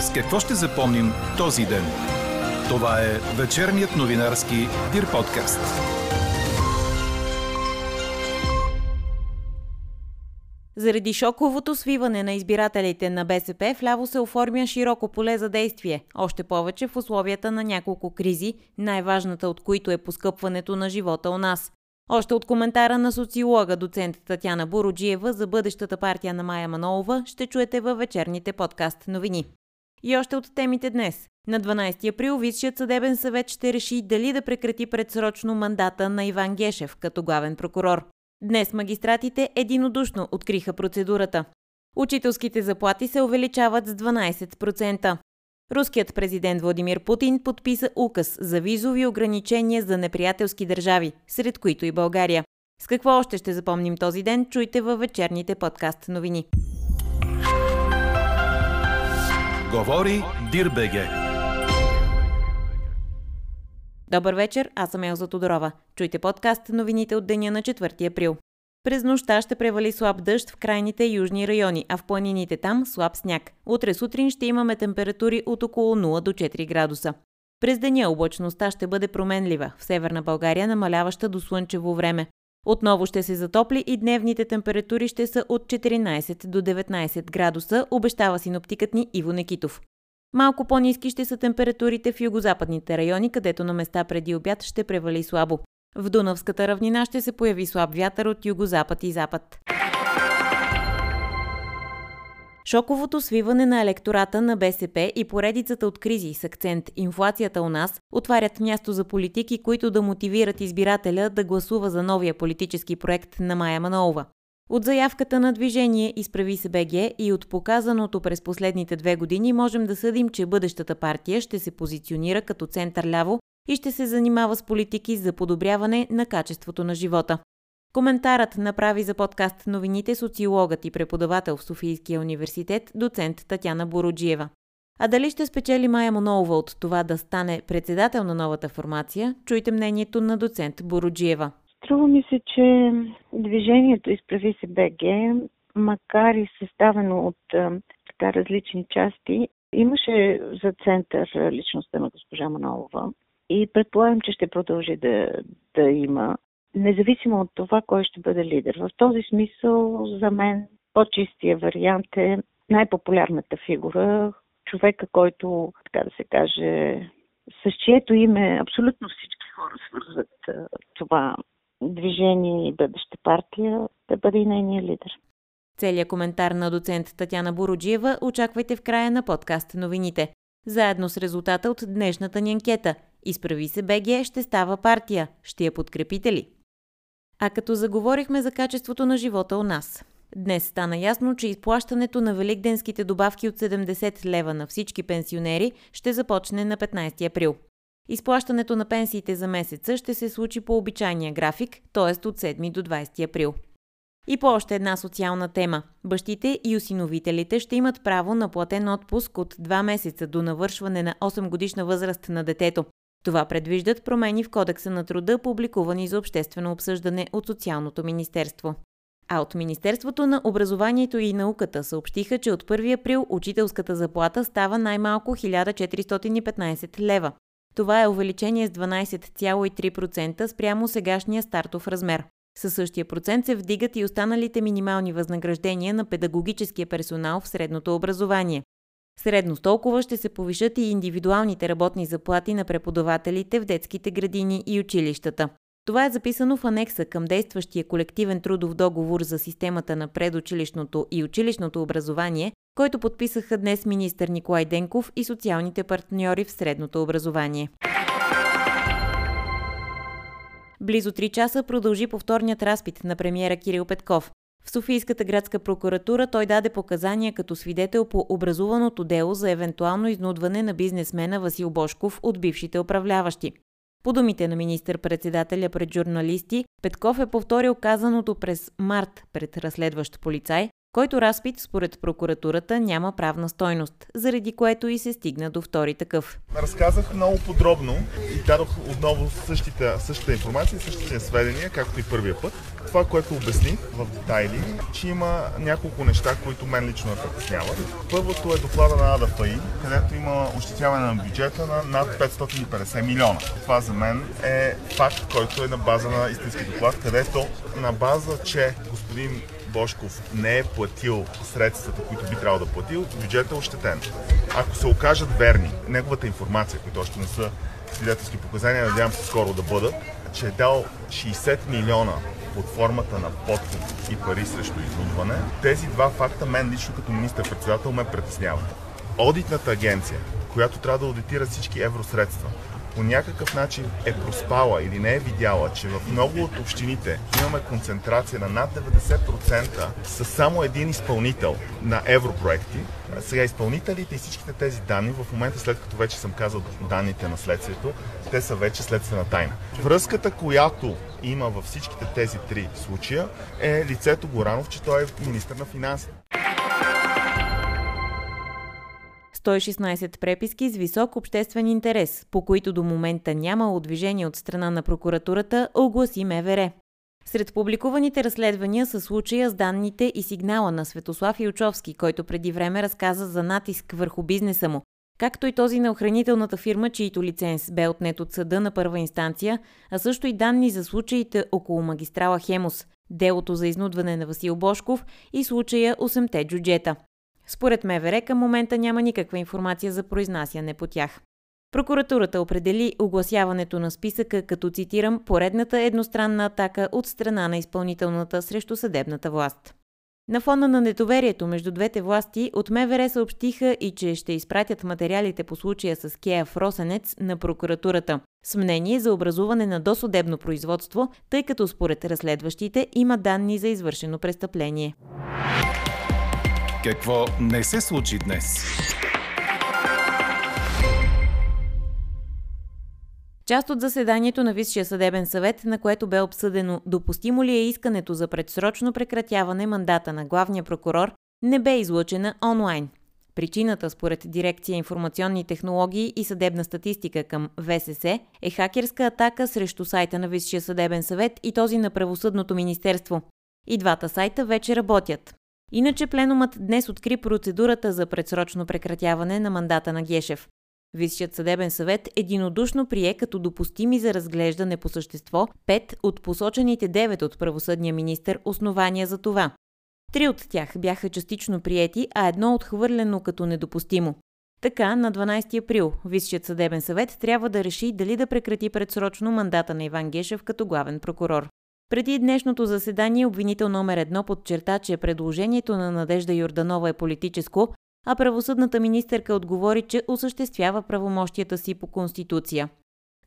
С какво ще запомним този ден? Това е вечерният новинарски Дир подкаст. Заради шоковото свиване на избирателите на БСП, вляво се оформя широко поле за действие, още повече в условията на няколко кризи, най-важната от които е поскъпването на живота у нас. Още от коментара на социолога доцент Татяна Бороджиева за бъдещата партия на Майя Манолова ще чуете във вечерните подкаст новини. И още от темите днес. На 12 април Висшият съдебен съвет ще реши дали да прекрати предсрочно мандата на Иван Гешев като главен прокурор. Днес магистратите единодушно откриха процедурата. Учителските заплати се увеличават с 12%. Руският президент Владимир Путин подписа указ за визови ограничения за неприятелски държави, сред които и България. С какво още ще запомним този ден, чуйте във вечерните подкаст новини. Говори Дирбеге. Добър вечер, аз съм Елза Тодорова. Чуйте подкаст новините от деня на 4 април. През нощта ще превали слаб дъжд в крайните южни райони, а в планините там слаб сняг. Утре сутрин ще имаме температури от около 0 до 4 градуса. През деня облачността ще бъде променлива, в северна България намаляваща до слънчево време. Отново ще се затопли и дневните температури ще са от 14 до 19 градуса, обещава синоптикът ни Иво Некитов. Малко по-низки ще са температурите в югозападните райони, където на места преди обяд ще превали слабо. В Дунавската равнина ще се появи слаб вятър от югозапад и запад. Шоковото свиване на електората на БСП и поредицата от кризи с акцент инфлацията у нас отварят място за политики, които да мотивират избирателя да гласува за новия политически проект на Майя Манолова. От заявката на движение Изправи се БГ и от показаното през последните две години можем да съдим, че бъдещата партия ще се позиционира като център-ляво и ще се занимава с политики за подобряване на качеството на живота. Коментарът направи за подкаст новините социологът и преподавател в Софийския университет доцент Татяна Бороджиева. А дали ще спечели Майя Монолова от това да стане председател на новата формация, чуйте мнението на доцент Бороджиева. Струва ми се, че движението Изправи се БГ, макар и съставено от така различни части, имаше за център личността на госпожа Манолова и предполагам, че ще продължи да, да има, независимо от това кой ще бъде лидер. В този смисъл за мен по-чистия вариант е най-популярната фигура, човека, който, така да се каже, с чието име абсолютно всички хора свързват това движение и бъдеща партия, да бъде и нейният лидер. Целият коментар на доцент Татяна Бороджиева очаквайте в края на подкаст новините. Заедно с резултата от днешната ни анкета – Изправи се БГ ще става партия. Ще я подкрепите ли? А като заговорихме за качеството на живота у нас. Днес стана ясно, че изплащането на великденските добавки от 70 лева на всички пенсионери ще започне на 15 април. Изплащането на пенсиите за месеца ще се случи по обичайния график, т.е. от 7 до 20 април. И по още една социална тема. Бащите и осиновителите ще имат право на платен отпуск от 2 месеца до навършване на 8 годишна възраст на детето. Това предвиждат промени в Кодекса на труда, публикувани за обществено обсъждане от Социалното министерство. А от Министерството на образованието и науката съобщиха, че от 1 април учителската заплата става най-малко 1415 лева. Това е увеличение с 12,3% спрямо сегашния стартов размер. Със същия процент се вдигат и останалите минимални възнаграждения на педагогическия персонал в средното образование. Средно с толкова ще се повишат и индивидуалните работни заплати на преподавателите в детските градини и училищата. Това е записано в анекса към действащия колективен трудов договор за системата на предучилищното и училищното образование, който подписаха днес министър Николай Денков и социалните партньори в средното образование. Близо 3 часа продължи повторният разпит на премиера Кирил Петков. В Софийската градска прокуратура той даде показания като свидетел по образуваното дело за евентуално изнудване на бизнесмена Васил Бошков от бившите управляващи. По думите на министър-председателя пред журналисти, Петков е повторил казаното през март пред разследващ полицай, който разпит според прокуратурата няма правна стойност, заради което и се стигна до втори такъв. Разказах много подробно и дадох отново същите, същата информация, същите сведения, както и първия път. Това, което обясних в детайли, че има няколко неща, които мен лично ме притесняват. Първото е доклада на АДФИ, където има ощетяване на бюджета на над 550 милиона. Това за мен е факт, който е на база на истински доклад, където на база, че господин Бошков не е платил средствата, които би трябвало да платил, бюджетът е ощетен. Ако се окажат верни неговата информация, които още не са свидетелски показания, надявам се скоро да бъдат, че е дал 60 милиона под формата на подкуп и пари срещу изнудване, тези два факта мен лично като министър-председател ме притесняват. Одитната агенция, която трябва да аудитира всички евросредства, по някакъв начин е проспала или не е видяла, че в много от общините имаме концентрация на над 90% с само един изпълнител на европроекти, сега изпълнителите и всичките тези данни, в момента след като вече съм казал данните на следствието, те са вече следствена тайна. Връзката, която има във всичките тези три случая е лицето Горанов, че той е министър на финансите. 116 преписки с висок обществен интерес, по които до момента няма движение от страна на прокуратурата, огласи МВР. Сред публикуваните разследвания са случая с данните и сигнала на Светослав Илчовски, който преди време разказа за натиск върху бизнеса му, както и този на охранителната фирма, чието лиценз бе отнет от съда на първа инстанция, а също и данни за случаите около магистрала Хемус, делото за изнудване на Васил Бошков и случая 8-те джуджета. Според МВР към момента няма никаква информация за произнасяне по тях. Прокуратурата определи огласяването на списъка като, цитирам, поредната едностранна атака от страна на изпълнителната срещу съдебната власт. На фона на недоверието между двете власти, от МВР съобщиха и че ще изпратят материалите по случая с Кея в Росенец на прокуратурата, с мнение за образуване на досъдебно производство, тъй като според разследващите има данни за извършено престъпление. Какво не се случи днес? Част от заседанието на Висшия съдебен съвет, на което бе обсъдено допустимо ли е искането за предсрочно прекратяване мандата на главния прокурор, не бе излъчена онлайн. Причината, според Дирекция информационни технологии и съдебна статистика към ВСС, е хакерска атака срещу сайта на Висшия съдебен съвет и този на Правосъдното министерство. И двата сайта вече работят. Иначе пленумът днес откри процедурата за предсрочно прекратяване на мандата на Гешев. Висшият съдебен съвет единодушно прие като допустими за разглеждане по същество пет от посочените девет от правосъдния министр основания за това. Три от тях бяха частично приети, а едно отхвърлено като недопустимо. Така, на 12 април Висшият съдебен съвет трябва да реши дали да прекрати предсрочно мандата на Иван Гешев като главен прокурор. Преди днешното заседание обвинител номер едно подчерта, че предложението на Надежда Йорданова е политическо, а правосъдната министърка отговори, че осъществява правомощията си по Конституция.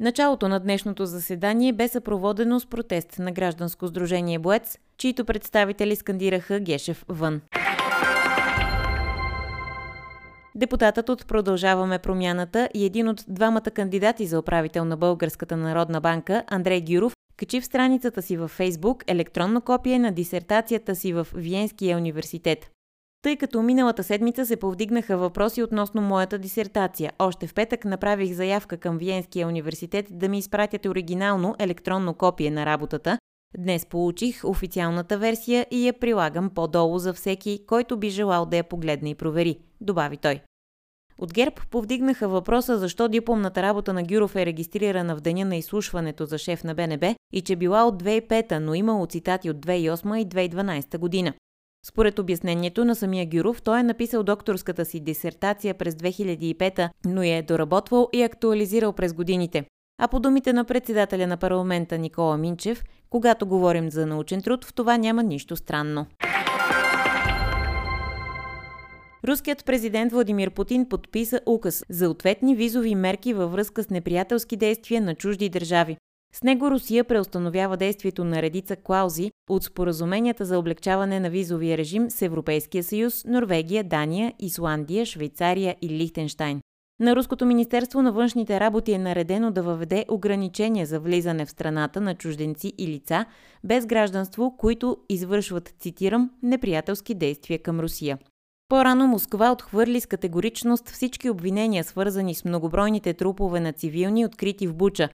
Началото на днешното заседание бе съпроводено с протест на гражданско сдружение Боец, чието представители скандираха Гешев вън. Депутатът от Продължаваме промяната и един от двамата кандидати за управител на Българската народна банка, Андрей Гюров, качи в страницата си във Фейсбук електронно копие на дисертацията си в Виенския университет. Тъй като миналата седмица се повдигнаха въпроси относно моята дисертация, още в петък направих заявка към Виенския университет да ми изпратят оригинално електронно копие на работата. Днес получих официалната версия и я прилагам по-долу за всеки, който би желал да я погледне и провери, добави той. От ГЕРБ повдигнаха въпроса защо дипломната работа на Гюров е регистрирана в деня на изслушването за шеф на БНБ и че била от 2005, но имало цитати от 2008 и 2012 година. Според обяснението на самия Гюров, той е написал докторската си дисертация през 2005, но я е доработвал и актуализирал през годините. А по думите на председателя на парламента Никола Минчев, когато говорим за научен труд, в това няма нищо странно. Руският президент Владимир Путин подписа указ за ответни визови мерки във връзка с неприятелски действия на чужди държави. С него Русия преустановява действието на редица клаузи от споразуменията за облегчаване на визовия режим с Европейския съюз, Норвегия, Дания, Исландия, Швейцария и Лихтенштайн. На Руското Министерство на външните работи е наредено да въведе ограничения за влизане в страната на чужденци и лица без гражданство, които извършват, цитирам, неприятелски действия към Русия. По-рано Москва отхвърли с категоричност всички обвинения, свързани с многобройните трупове на цивилни, открити в Буча.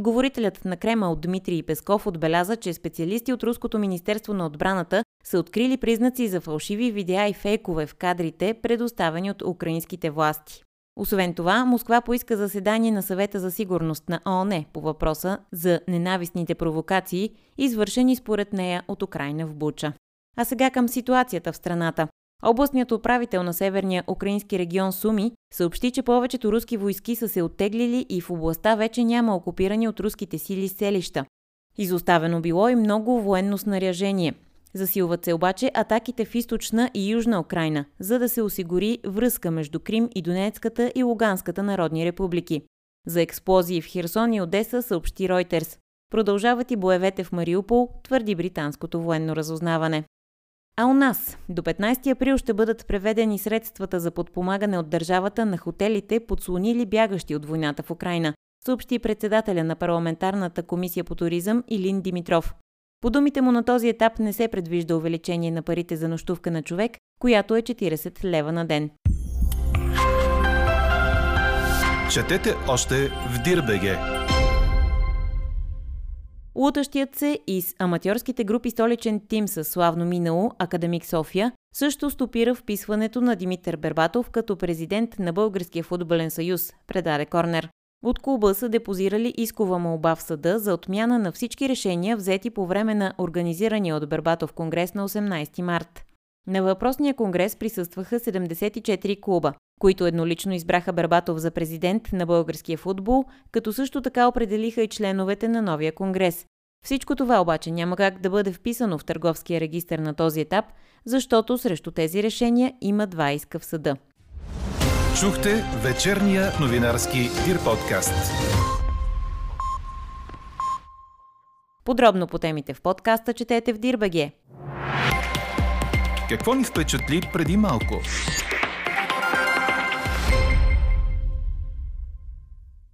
Говорителят на Кремъл Дмитрий Песков отбеляза, че специалисти от Руското Министерство на отбраната са открили признаци за фалшиви видеа и фейкове в кадрите, предоставени от украинските власти. Освен това, Москва поиска заседание на съвета за сигурност на ООН по въпроса за ненавистните провокации, извършени според нея от Украина в Буча. А сега към ситуацията в страната. Областният управител на северния украински регион Суми съобщи, че повечето руски войски са се оттеглили и в областта вече няма окупирани от руските сили селища. Изоставено било и много военно снаряжение. Засилват се обаче атаките в източна и южна Украина, за да се осигури връзка между Крим и Донецката и Луганската народни републики. За експлозии в Херсон и Одеса съобщи Ройтерс. Продължават и боевете в Мариупол, твърди британското военно разузнаване. А у нас до 15 април ще бъдат преведени средствата за подпомагане от държавата на хотелите, подслонили бягащи от войната в Украина, съобщи председателя на парламентарната комисия по туризъм Илин Димитров. По думите му на този етап не се предвижда увеличение на парите за нощувка на човек, която е 40 лева на ден. Четете още в Дирбеге! Лутащият се из аматьорските групи столичен тим със славно минало Академик София също стопира вписването на Димитър Бербатов като президент на Българския футболен съюз, предаде Корнер. От клуба са депозирали искова молба в съда за отмяна на всички решения, взети по време на организирания от Бербатов конгрес на 18 март. На въпросния конгрес присъстваха 74 клуба, които еднолично избраха Бербатов за президент на българския футбол, като също така определиха и членовете на новия конгрес. Всичко това обаче няма как да бъде вписано в търговския регистр на този етап, защото срещу тези решения има два иска в съда. Чухте вечерния новинарски Дир подкаст. Подробно по темите в подкаста четете в Дирбаге. Какво ни впечатли преди малко?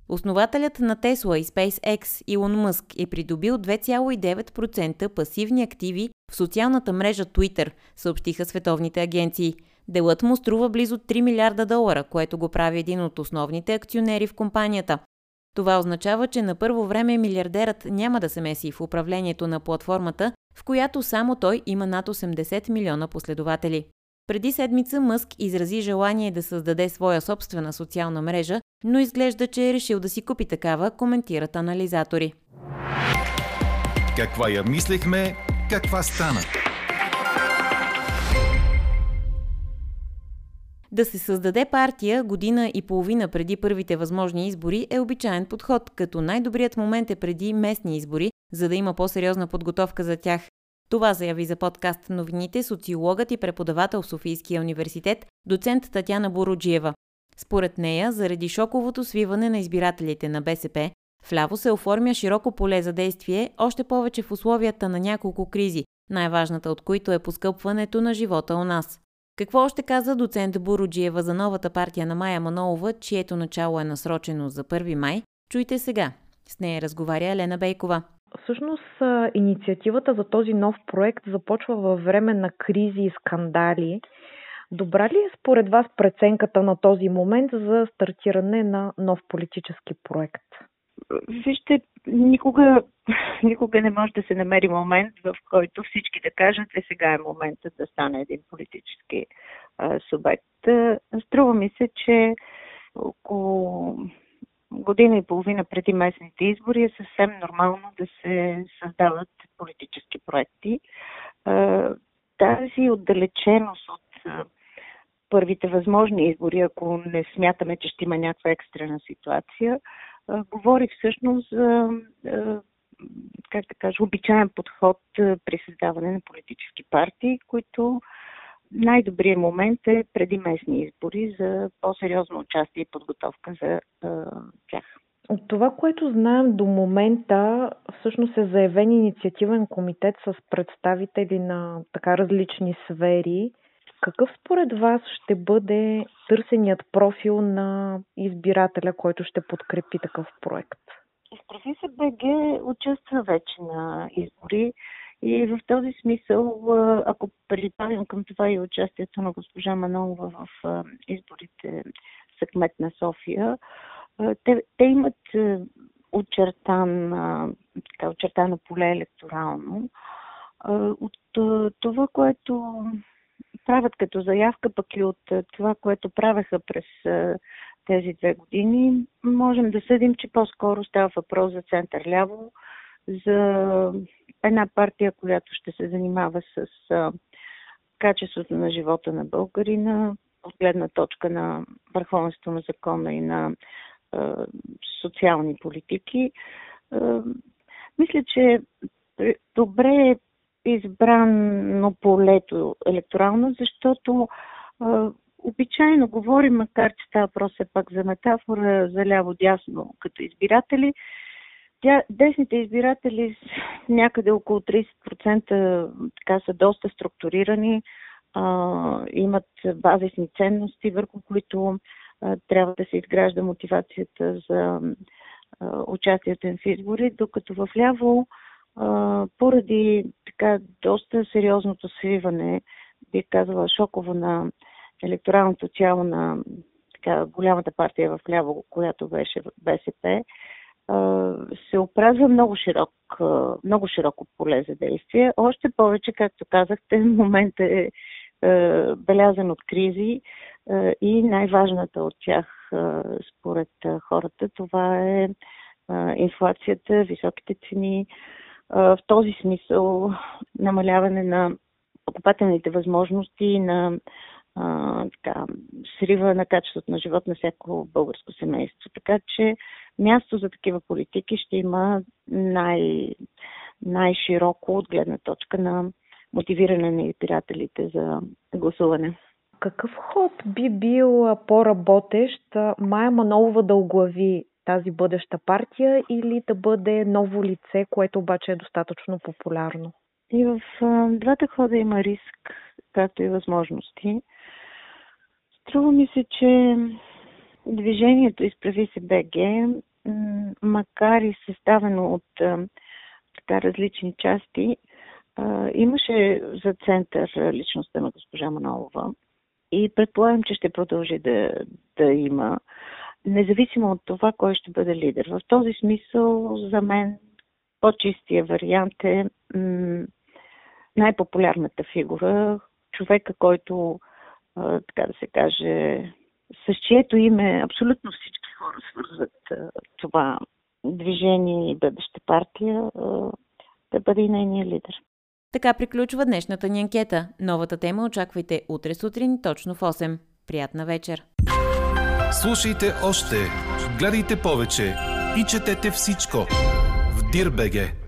Основателят на Тесла и SpaceX Илон Мъск е придобил 2,9% пасивни активи в социалната мрежа Twitter, съобщиха световните агенции. Делът му струва близо 3 милиарда долара, което го прави един от основните акционери в компанията. Това означава, че на първо време милиардерът няма да се меси в управлението на платформата, в която само той има над 80 милиона последователи. Преди седмица Мъск изрази желание да създаде своя собствена социална мрежа, но изглежда, че е решил да си купи такава, коментират анализатори. Каква я мислехме, каква стана? Да се създаде партия година и половина преди първите възможни избори е обичайен подход, като най-добрият момент е преди местни избори, за да има по-сериозна подготовка за тях. Това заяви за подкаст новините социологът и преподавател в Софийския университет, доцент Татяна Бороджиева. Според нея, заради шоковото свиване на избирателите на БСП, вляво се оформя широко поле за действие, още повече в условията на няколко кризи, най-важната от които е поскъпването на живота у нас. Какво още каза доцент Буруджиева за новата партия на Майя Манолова, чието начало е насрочено за 1 май? Чуйте сега. С нея разговаря Елена Бейкова. Всъщност инициативата за този нов проект започва във време на кризи и скандали. Добра ли е според вас преценката на този момент за стартиране на нов политически проект? Вижте, никога, никога не може да се намери момент, в който всички да кажат, е сега е моментът да стане един политически а, субект. Струва ми се, че около година и половина преди местните избори е съвсем нормално да се създават политически проекти. Тази отдалеченост от първите възможни избори, ако не смятаме, че ще има някаква екстрена ситуация, говори всъщност за как да кажа, обичаен подход при създаване на политически партии, които най-добрият момент е преди местни избори за по-сериозно участие и подготовка за а, тях. От това, което знаем до момента, всъщност е заявен инициативен комитет с представители на така различни сфери. Какъв според вас ще бъде търсеният профил на избирателя, който ще подкрепи такъв проект? Изправи се БГ участва вече на избори и в този смисъл, ако припадим към това и участието на госпожа Манолова в изборите за кмет на София, те, те имат очертан, така, очертано поле електорално. От това, което правят като заявка, пък и от това, което правеха през тези две години, можем да съдим, че по-скоро става въпрос за център-ляво, за една партия, която ще се занимава с качеството на живота на българина, от гледна точка на върховенство на закона и на социални политики. Мисля, че добре е избрано полето електорално, защото обичайно говорим, макар че става въпрос все пак за метафора, за ляво-дясно като избиратели, тя, десните избиратели някъде около 30% така са доста структурирани, а, имат базисни ценности, върху които а, трябва да се изгражда мотивацията за а, участието им в избори, докато в ляво поради така доста сериозното свиване, бих казала шоково на електоралното тяло на така, голямата партия в ляво, която беше БСП, се опразва много, широк, много широко поле за действие. Още повече, както казахте, момент е белязан от кризи и най-важната от тях според хората това е инфлацията, високите цени, в този смисъл намаляване на покупателните възможности на а, така, срива на качеството на живот на всяко българско семейство. Така че място за такива политики ще има най- най-широко от гледна точка на мотивиране на избирателите за гласуване. Какъв ход би бил по-работещ Майя Манолова да оглави тази бъдеща партия или да бъде ново лице, което обаче е достатъчно популярно? И в двата хода има риск, както и възможности. Струва ми се, че движението изправи се БГ, макар и съставено от така различни части, имаше за център личността на госпожа Манолова и предполагам, че ще продължи да, да има, независимо от това кой ще бъде лидер. В този смисъл за мен по-чистия вариант е най-популярната фигура, човека, който така да се каже, с чието име абсолютно всички хора свързват това движение и бъдеща партия, да бъде и нейния лидер. Така приключва днешната ни анкета. Новата тема очаквайте утре сутрин точно в 8. Приятна вечер! Слушайте още, гледайте повече и четете всичко в Дирбеге.